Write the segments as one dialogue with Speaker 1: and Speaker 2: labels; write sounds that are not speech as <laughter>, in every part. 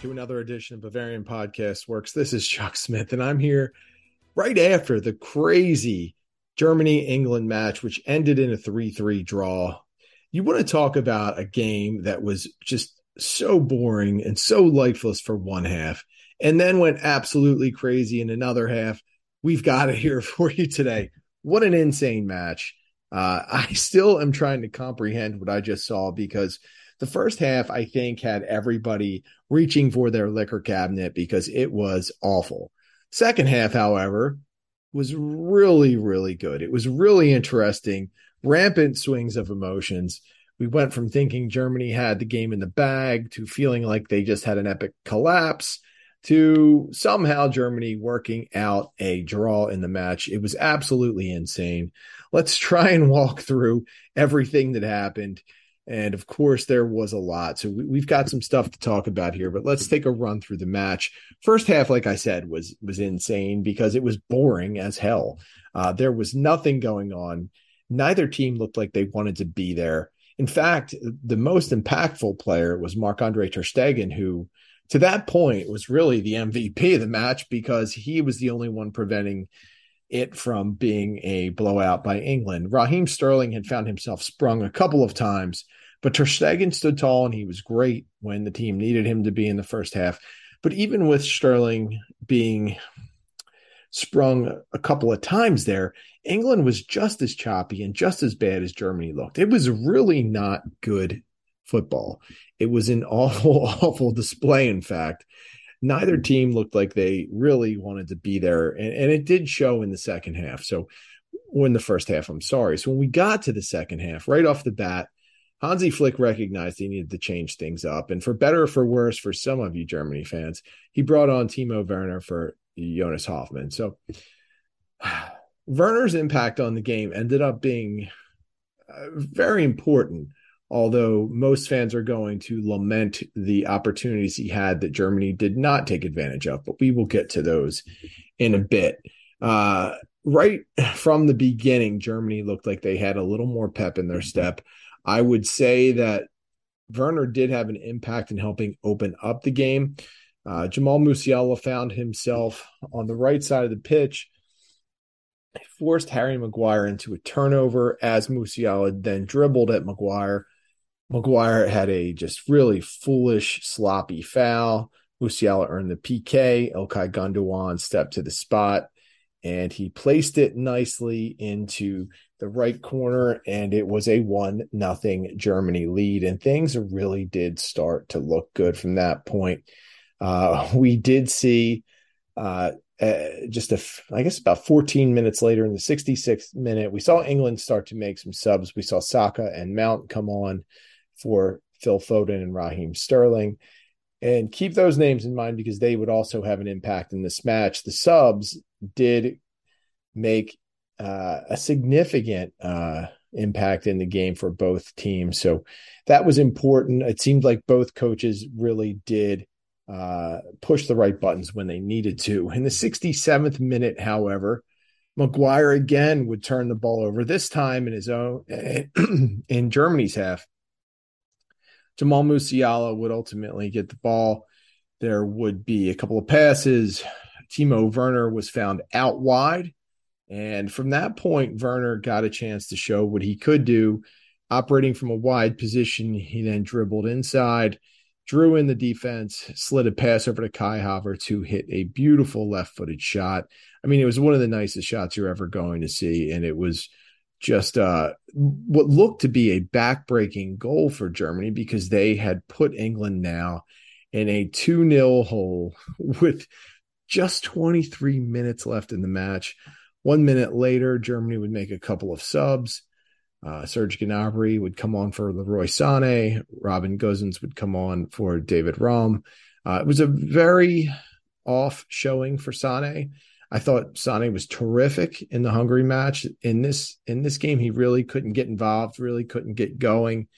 Speaker 1: to another edition of Bavarian Podcast Works. This is Chuck Smith, and I'm here right after the crazy Germany England match, which ended in a 3 3 draw. You want to talk about a game that was just so boring and so lifeless for one half, and then went absolutely crazy in another half. We've got it here <laughs> for you today. What an insane match. Uh, I still am trying to comprehend what I just saw because the first half, I think, had everybody reaching for their liquor cabinet because it was awful. Second half, however, was really, really good. It was really interesting, rampant swings of emotions. We went from thinking Germany had the game in the bag to feeling like they just had an epic collapse to somehow Germany working out a draw in the match. It was absolutely insane. Let's try and walk through everything that happened and of course, there was a lot. So we, have got some stuff to talk about here, but let's take a run through the match. First half, like I said, was was insane because it was boring as hell. Uh, there was nothing going on. Neither team looked like they wanted to be there. In fact, the most impactful player was Marc Andre Ter Stegen, who to that point was really the MVP of the match because he was the only one preventing it from being a blowout by England. Raheem Sterling had found himself sprung a couple of times, but Ter Stegen stood tall and he was great when the team needed him to be in the first half. But even with Sterling being sprung a couple of times there, England was just as choppy and just as bad as Germany looked. It was really not good football. It was an <laughs> awful, awful display, in fact neither team looked like they really wanted to be there. And, and it did show in the second half. So, or in the first half, I'm sorry. So when we got to the second half, right off the bat, Hansi Flick recognized he needed to change things up. And for better or for worse, for some of you Germany fans, he brought on Timo Werner for Jonas Hofmann. So <sighs> Werner's impact on the game ended up being uh, very important although most fans are going to lament the opportunities he had that Germany did not take advantage of. But we will get to those in a bit. Uh, right from the beginning, Germany looked like they had a little more pep in their step. I would say that Werner did have an impact in helping open up the game. Uh, Jamal Musiala found himself on the right side of the pitch forced Harry Maguire into a turnover as Musiala then dribbled at Maguire Maguire had a just really foolish, sloppy foul. Musiala earned the PK. Ilkay Gundogan stepped to the spot and he placed it nicely into the right corner and it was a one nothing Germany lead and things really did start to look good from that point. Uh, <laughs> we did see uh, uh, just a, I guess about 14 minutes later in the 66th minute, we saw England start to make some subs. We saw Saka and Mount come on for Phil Foden and Raheem Sterling. And keep those names in mind because they would also have an impact in this match. The subs did make uh, a significant uh, impact in the game for both teams. So that was important. It seemed like both coaches really did uh, push the right buttons when they needed to. In the 67th minute, however, Maguire again would turn the ball over, this time in his own, <clears throat> in Germany's half. Jamal Musiala would ultimately get the ball. There would be a couple of passes. Timo Werner was found out wide. And from that point, Werner got a chance to show what he could do. Operating from a wide position, he then dribbled inside, drew in the defense, slid a pass over to Kai Havertz, who hit a beautiful left footed shot. I mean, it was one of the nicest shots you're ever going to see. And it was just uh, what looked to be a backbreaking goal for Germany because they had put England now in a 2 0 hole <laughs> with just 23 minutes left in the match. One minute later, Germany would make a couple of subs. Uh, Serge Gnabry would come on for Leroy Sané. Robin Gosens would come on for David Raum. Uh, it was a very off showing for Sané. I thought Sané was terrific in the Hungary match. In this in this game, he really couldn't get involved, really couldn't get going.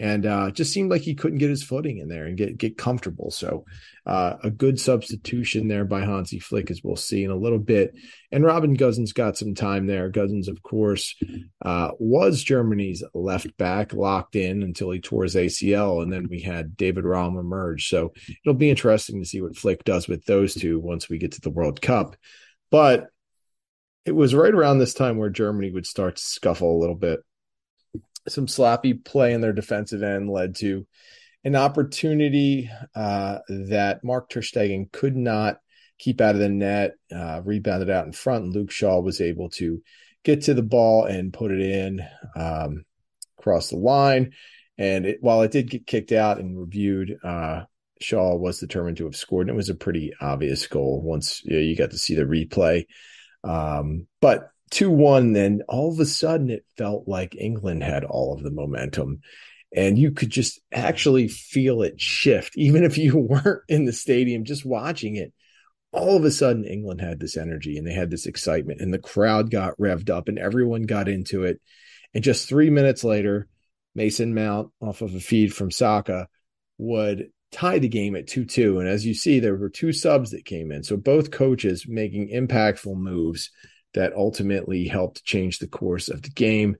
Speaker 1: And uh, just seemed like he couldn't get his footing in there and get get comfortable. So uh, a good substitution there by Hansi Flick, as we'll see in a little bit. And Robin Gosens got some time there. Gosens, of course, uh, was Germany's left back, locked in until he tore his ACL, and then we had David Raum emerge. So it'll be interesting to see what Flick does with those two once we get to the World Cup. But it was right around this time where Germany would start to scuffle a little bit some sloppy play in their defensive end led to an opportunity uh, that Marc Ter Stegen could not keep out of the net, uh, rebounded out in front. And Luke Shaw was able to get to the ball and put it in um, across the line. And it, while it did get kicked out and reviewed, uh, Shaw was determined to have scored. And it was a pretty obvious goal once you, know, you got to see the replay. Um, but 2 1, then all of a sudden it felt like England had all of the momentum. And you could just actually feel it shift, even if you <laughs> weren't in the stadium, just watching it. All of a sudden, England had this energy and they had this excitement, and the crowd got revved up and everyone got into it. And just three minutes later, Mason Mount, off of a feed from Saka, would tie the game at 2 2. And as you see, there were two subs that came in. So both coaches making impactful moves that ultimately helped change the course of the game.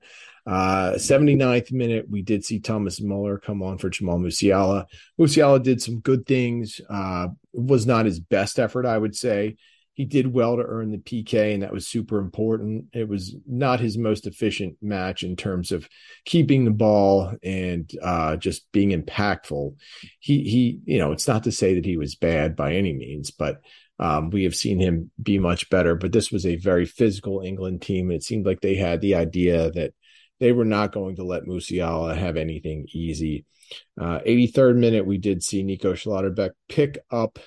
Speaker 1: Uh, 79th minute, we did see Thomas Muller come on for Jamal Musiala. Musiala did some good things. Uh, was not his best effort, I would say. He did well to earn the PK, and that was super important. It was not his most efficient match in terms of keeping the ball and uh, just being impactful. He he, you know, it's not to say that he was bad by any means, but um, we have seen him be much better, but this was a very physical England team. It seemed like they had the idea that they were not going to let Musiala have anything easy. Uh, 83rd minute, we did see Nico Schlotterbeck pick up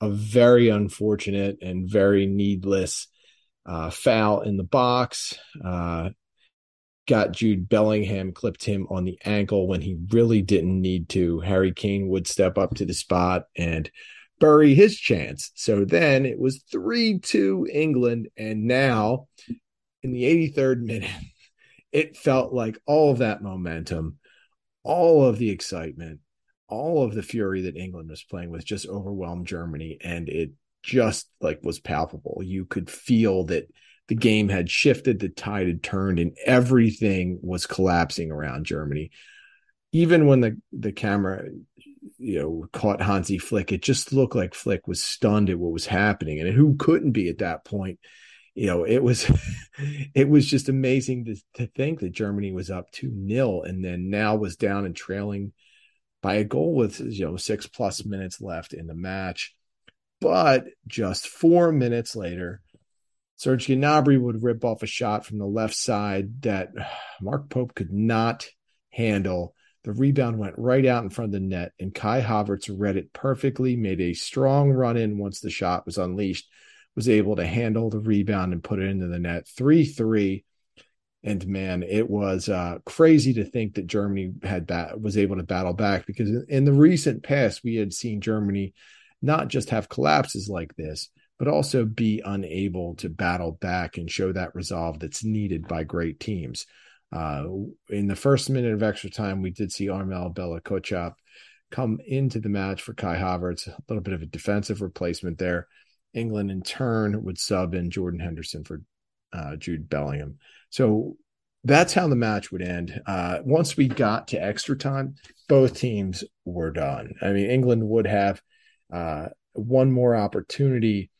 Speaker 1: a very unfortunate and very needless uh, foul in the box. Uh, got Jude Bellingham, clipped him on the ankle when he really didn't need to. Harry Kane would step up to the spot and bury his chance. So then it was 3 2 England. And now in the 83rd minute, <laughs> it felt like all of that momentum, all of the excitement, all of the fury that England was playing with just overwhelmed Germany. And it just like was palpable. You could feel that the game had shifted, the tide had turned, and everything was collapsing around Germany. Even when the, the camera you know, caught Hansi Flick, it just looked like Flick was stunned at what was happening. And who couldn't be at that point? You know, it was <laughs> it was just amazing to, to think that Germany was up 2 nil and then now was down and trailing by a goal with you know six plus minutes left in the match. But just four minutes later, Serge Gnabry would rip off a shot from the left side that <sighs> Mark Pope could not handle the rebound went right out in front of the net, and Kai Havertz read it perfectly, made a strong run in once the shot was unleashed, was able to handle the rebound and put it into the net. 3 3. And man, it was uh, crazy to think that Germany had bat- was able to battle back because in the recent past, we had seen Germany not just have collapses like this, but also be unable to battle back and show that resolve that's needed by great teams. Uh, in the first minute of extra time, we did see Armel Bella-Kotchap come into the match for Kai Havertz, a little bit of a defensive replacement there. England, in turn, would sub in Jordan Henderson for uh, Jude Bellingham. So that's how the match would end. Uh, once we got to extra time, both teams were done. I mean, England would have uh, one more opportunity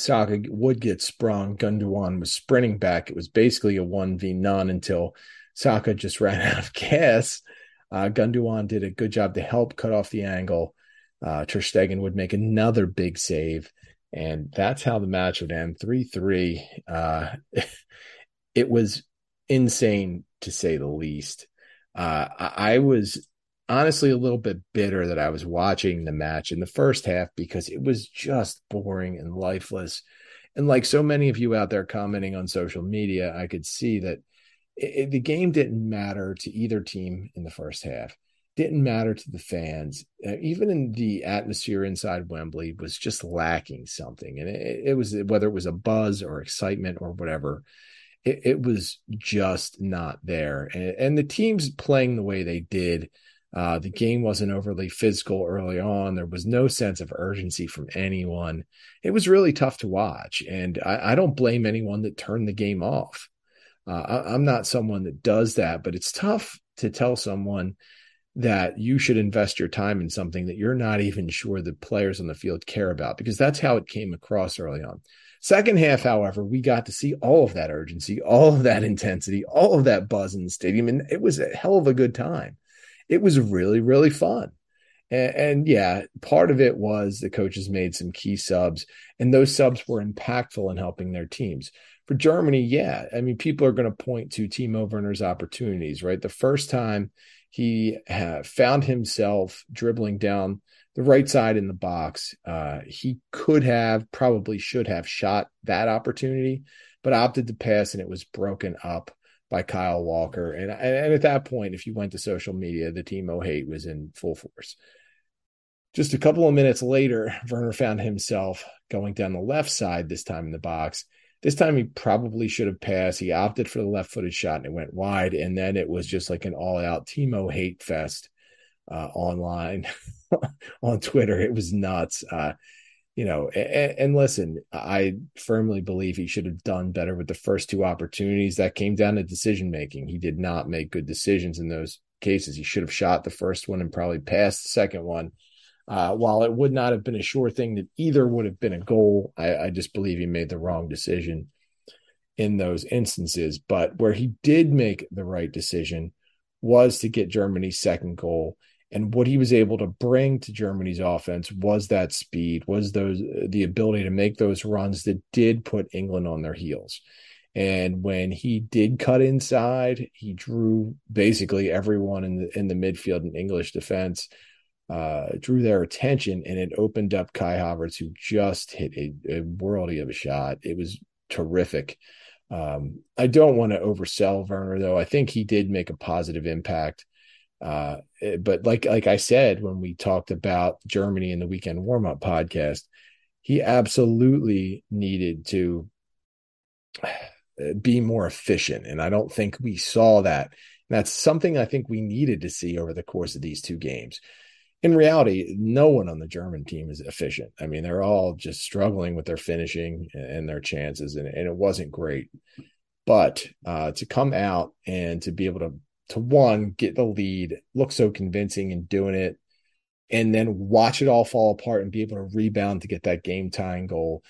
Speaker 1: Saka would get sprung. Gundogan was sprinting back. It was basically a 1v none until Saka just <laughs> ran out of gas. Uh, Gundogan did a good job to help cut off the angle. Uh, Ter Stegen would make another big save. And that's how the match would end 3 3. Uh, <laughs> it was insane to say the least. Uh, I was honestly a little bit bitter that I was watching the match in the first half because it was just boring and lifeless. And like so many of you out there commenting on social media, I could see that it, the game didn't matter to either team in the first half. Didn't matter to the fans. Uh, even in the atmosphere inside Wembley was just lacking something. And it, it was whether it was a buzz or excitement or whatever. it, was just not there. And, the teams playing the way they did, uh, the game wasn't overly physical early on. There was no sense of urgency from anyone. It was really tough to watch. And I, I don't blame anyone that turned the game off. Uh, I, I'm not someone that does that, but it's tough to tell someone that you should invest your time in something that you're not even sure the players on the field care about because that's how it came across early on. Second half, however, we got to see all of that urgency, all of that intensity, all of that buzz in the stadium, and it was a hell of a good time. It was really, really fun. And, and, yeah, part of it was the coaches made some key subs, and those subs were impactful in helping their teams. For Germany, yeah, I mean, people are going to point to Timo Werner's opportunities, right? The first time he found himself dribbling down the right side in the box. Uh, he could have, probably should have shot that opportunity, but opted to pass and it was broken up by Kyle Walker. And, and at that point, if you went to social media, the Timo hate was in full force. Just a couple of minutes later, <laughs> Werner found himself going down the left side, this time in the box. This time he probably should have passed. He opted for the left footed shot and it went wide. And then it was just like an all out Timo hate fest uh, online <laughs> on Twitter. It was nuts. Uh, you know, and, and, listen, I firmly believe he should have done better with the first two opportunities. That came down to decision making. He did not make good decisions in those cases. He should have shot the first one and probably passed the second one. Uh, while it would not have been a sure thing that either would have been a goal, I, I just believe he made the wrong decision in those instances. But where he did make the right decision was to get Germany's second goal and what he was able to bring to Germany's offense was that speed, was those the ability to make those runs that did put England on their heels. And when he did cut inside, he drew basically everyone in the in the midfield and English defense, uh, drew their attention, and it opened up Kai Havertz, who just hit a, a worldy of a shot. It was terrific. Um, I don't want to oversell Werner, though. I think he did make a positive impact uh, eh, but like like I said when we talked about Germany in the weekend warm up podcast, he absolutely needed to eh, be more efficient, and I don't think we saw that. And that's something I think we needed to see over the course of these two games. In reality, no one on the German team is efficient. I mean, they're all just struggling with their finishing and their chances, and, and it wasn't great. But uh, to come out and to be able to to one get the lead, look so convincing in doing it, and then watch it all fall apart and be able to rebound to get that game tying goal.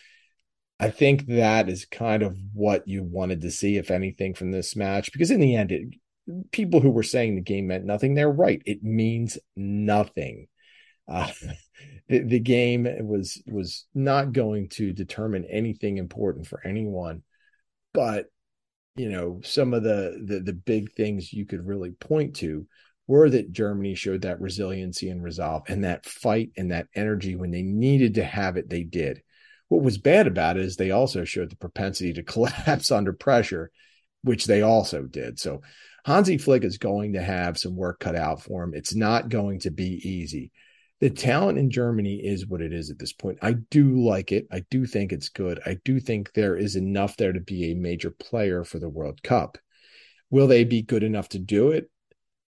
Speaker 1: I think that is kind of what you wanted to see, if anything, from this match. Because in the end, it, people who were saying the game meant nothing, they're right. It means nothing. Uh, <laughs> the, the game was was not going to determine anything important for anyone, but you know some of the, the the big things you could really point to were that Germany showed that resiliency and resolve and that fight and that energy when they needed to have it, they did. What was bad about it is they also showed the propensity to <laughs> collapse under pressure, which they also did. So Hansi Flick is going to have some work cut out for him. It's not going to be easy the talent in Germany is what it is at this point. I do like it. I do think it's good. I do think there is enough there to be a major player for the World Cup. Will they be good enough to do it?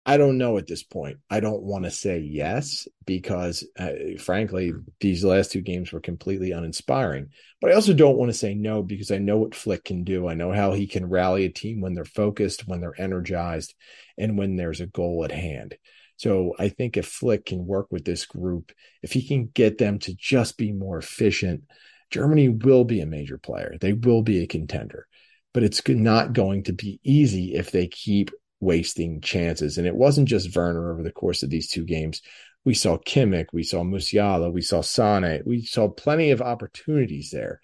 Speaker 1: I don't know at this point. I don't want to say yes because, uh, frankly, these last two games were completely uninspiring. But I also don't want to say no because I know what Flick can do. I know how he can rally a team when they're focused, when they're energized, and when there's a goal at hand. So I think if Flick can work with this group, if he can get them to just be more efficient, Germany will be a major player. They will be a contender, but it's not going to be easy if they keep wasting chances. And it wasn't just Werner over the course of these two games. We saw Kimmich, we saw Musiala, we saw Sane, we saw plenty of opportunities there,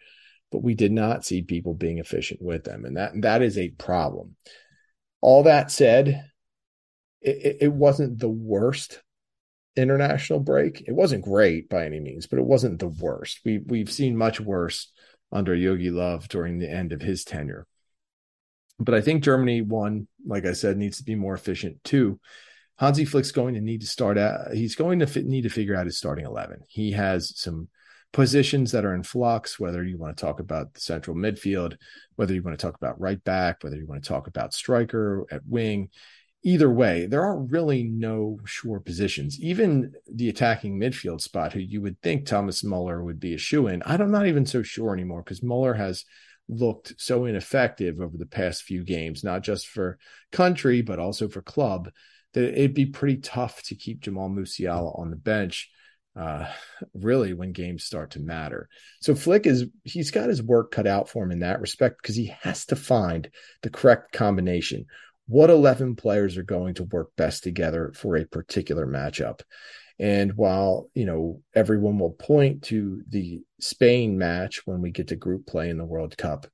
Speaker 1: but we did not see people being efficient with them. And that, that is a problem. All that said, it, it wasn't the worst international break. It wasn't great by any means, but it wasn't the worst. We we've seen much worse under Jogi Löw during the end of his tenure. But I think Germany one, like I said, needs to be more efficient. Two, Hansi Flick's going to need to start out. He's going to fit, need to figure out his starting eleven. He has some positions that are in flux, whether you want to talk about the central midfield, whether you want to talk about right back, whether you want to talk about striker at wing. Either way, there are really no sure positions. Even the attacking midfield spot, who you would think Thomas Muller would be a shoe in, I'm not even so sure anymore because Muller has looked so ineffective over the past few games, not just for country, but also for club, that it'd be pretty tough to keep Jamal Musiala on the bench uh, really when games start to matter. So Flick is he's got his work cut out for him in that respect because he has to find the correct combination. What 11 players are going to work best together for a particular matchup? And while, you know, everyone will point to the Spain match when we get to group play in the World Cup,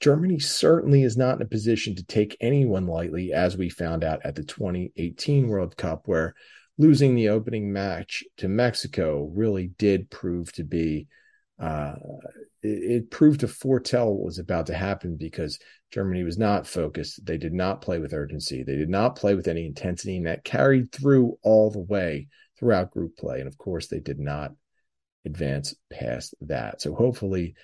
Speaker 1: Germany certainly is not in a position to take anyone lightly, as we found out at the 2018 World Cup, where losing the opening match to Mexico really did prove to be uh, it, it, proved to foretell what was about to happen because Germany was not focused. They did not play with urgency. They did not play with any intensity, and that carried through all the way throughout group play. And of course, they did not advance past that. So hopefully,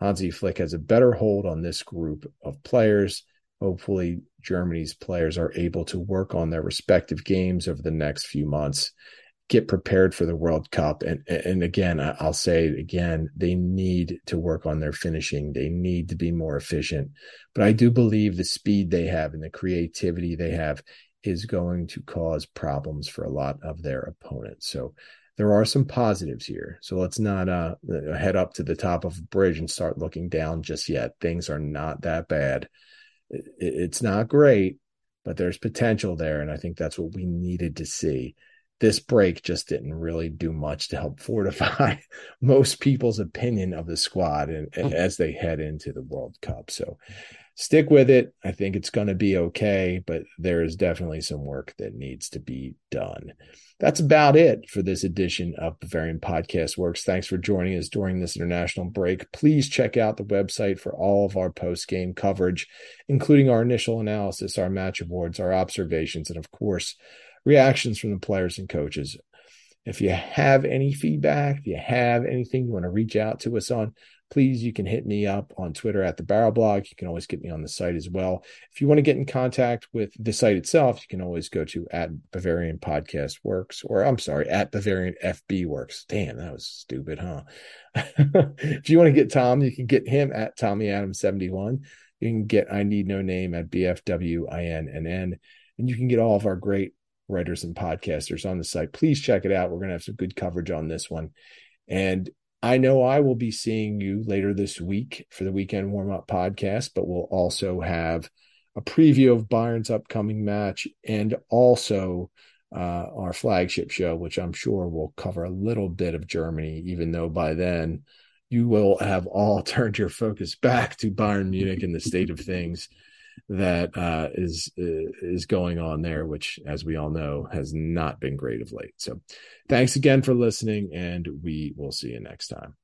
Speaker 1: Hansi Flick has a better hold on this group of players hopefully Germany's players are able to work on their respective games over the next few months, get prepared for the World Cup. And, and again, I'll say it again, they need to work on their finishing. They need to be more efficient. But I do believe the speed they have and the creativity they have is going to cause problems for a lot of their opponents. So there are some positives here. So let's not uh, head up to the top of a bridge and start looking down just yet. Things are not that bad it's not great, but there's potential there. And I think that's what we needed to see. This break just didn't really do much to help <laughs> fortify most people's opinion of the squad and, and as they head into the World Cup. So stick with it. I think it's going to be okay, but there is definitely some work that needs to be done. That's about it for this edition of Bavarian Podcast Works. Thanks for joining us during this international break. Please check out the website for all of our post game coverage, including our initial analysis, our match awards, our observations, and of course, reactions from the players and coaches. If you have any feedback, if you have anything you want to reach out to us on, please you can hit me up on Twitter at the Barrel Blog. You can always get me on the site as well. If you want to get in contact with the site itself, you can always go to at Bavarian Podcast Works, or I'm sorry, at Bavarian FB Works. Damn, that was stupid, huh? <laughs> if you want to get Tom, you can get him at Tommy Adams 71. You can get I Need No Name at BFWINNN. And you can get all of our great writers and podcasters on the site. Please check it out. We're going to have some good coverage on this one. And I know I will be seeing you later this week for the weekend warm up podcast, but we'll also have a preview of Bayern's upcoming match and also uh, our flagship show, which I'm sure will cover a little bit of Germany, even though by then you will have all <laughs> turned your focus back to Bayern Munich and the state of things that uh, is uh, is going on there, which, as we all know, has not been great of late. So, thanks again for listening, and we will see you next time.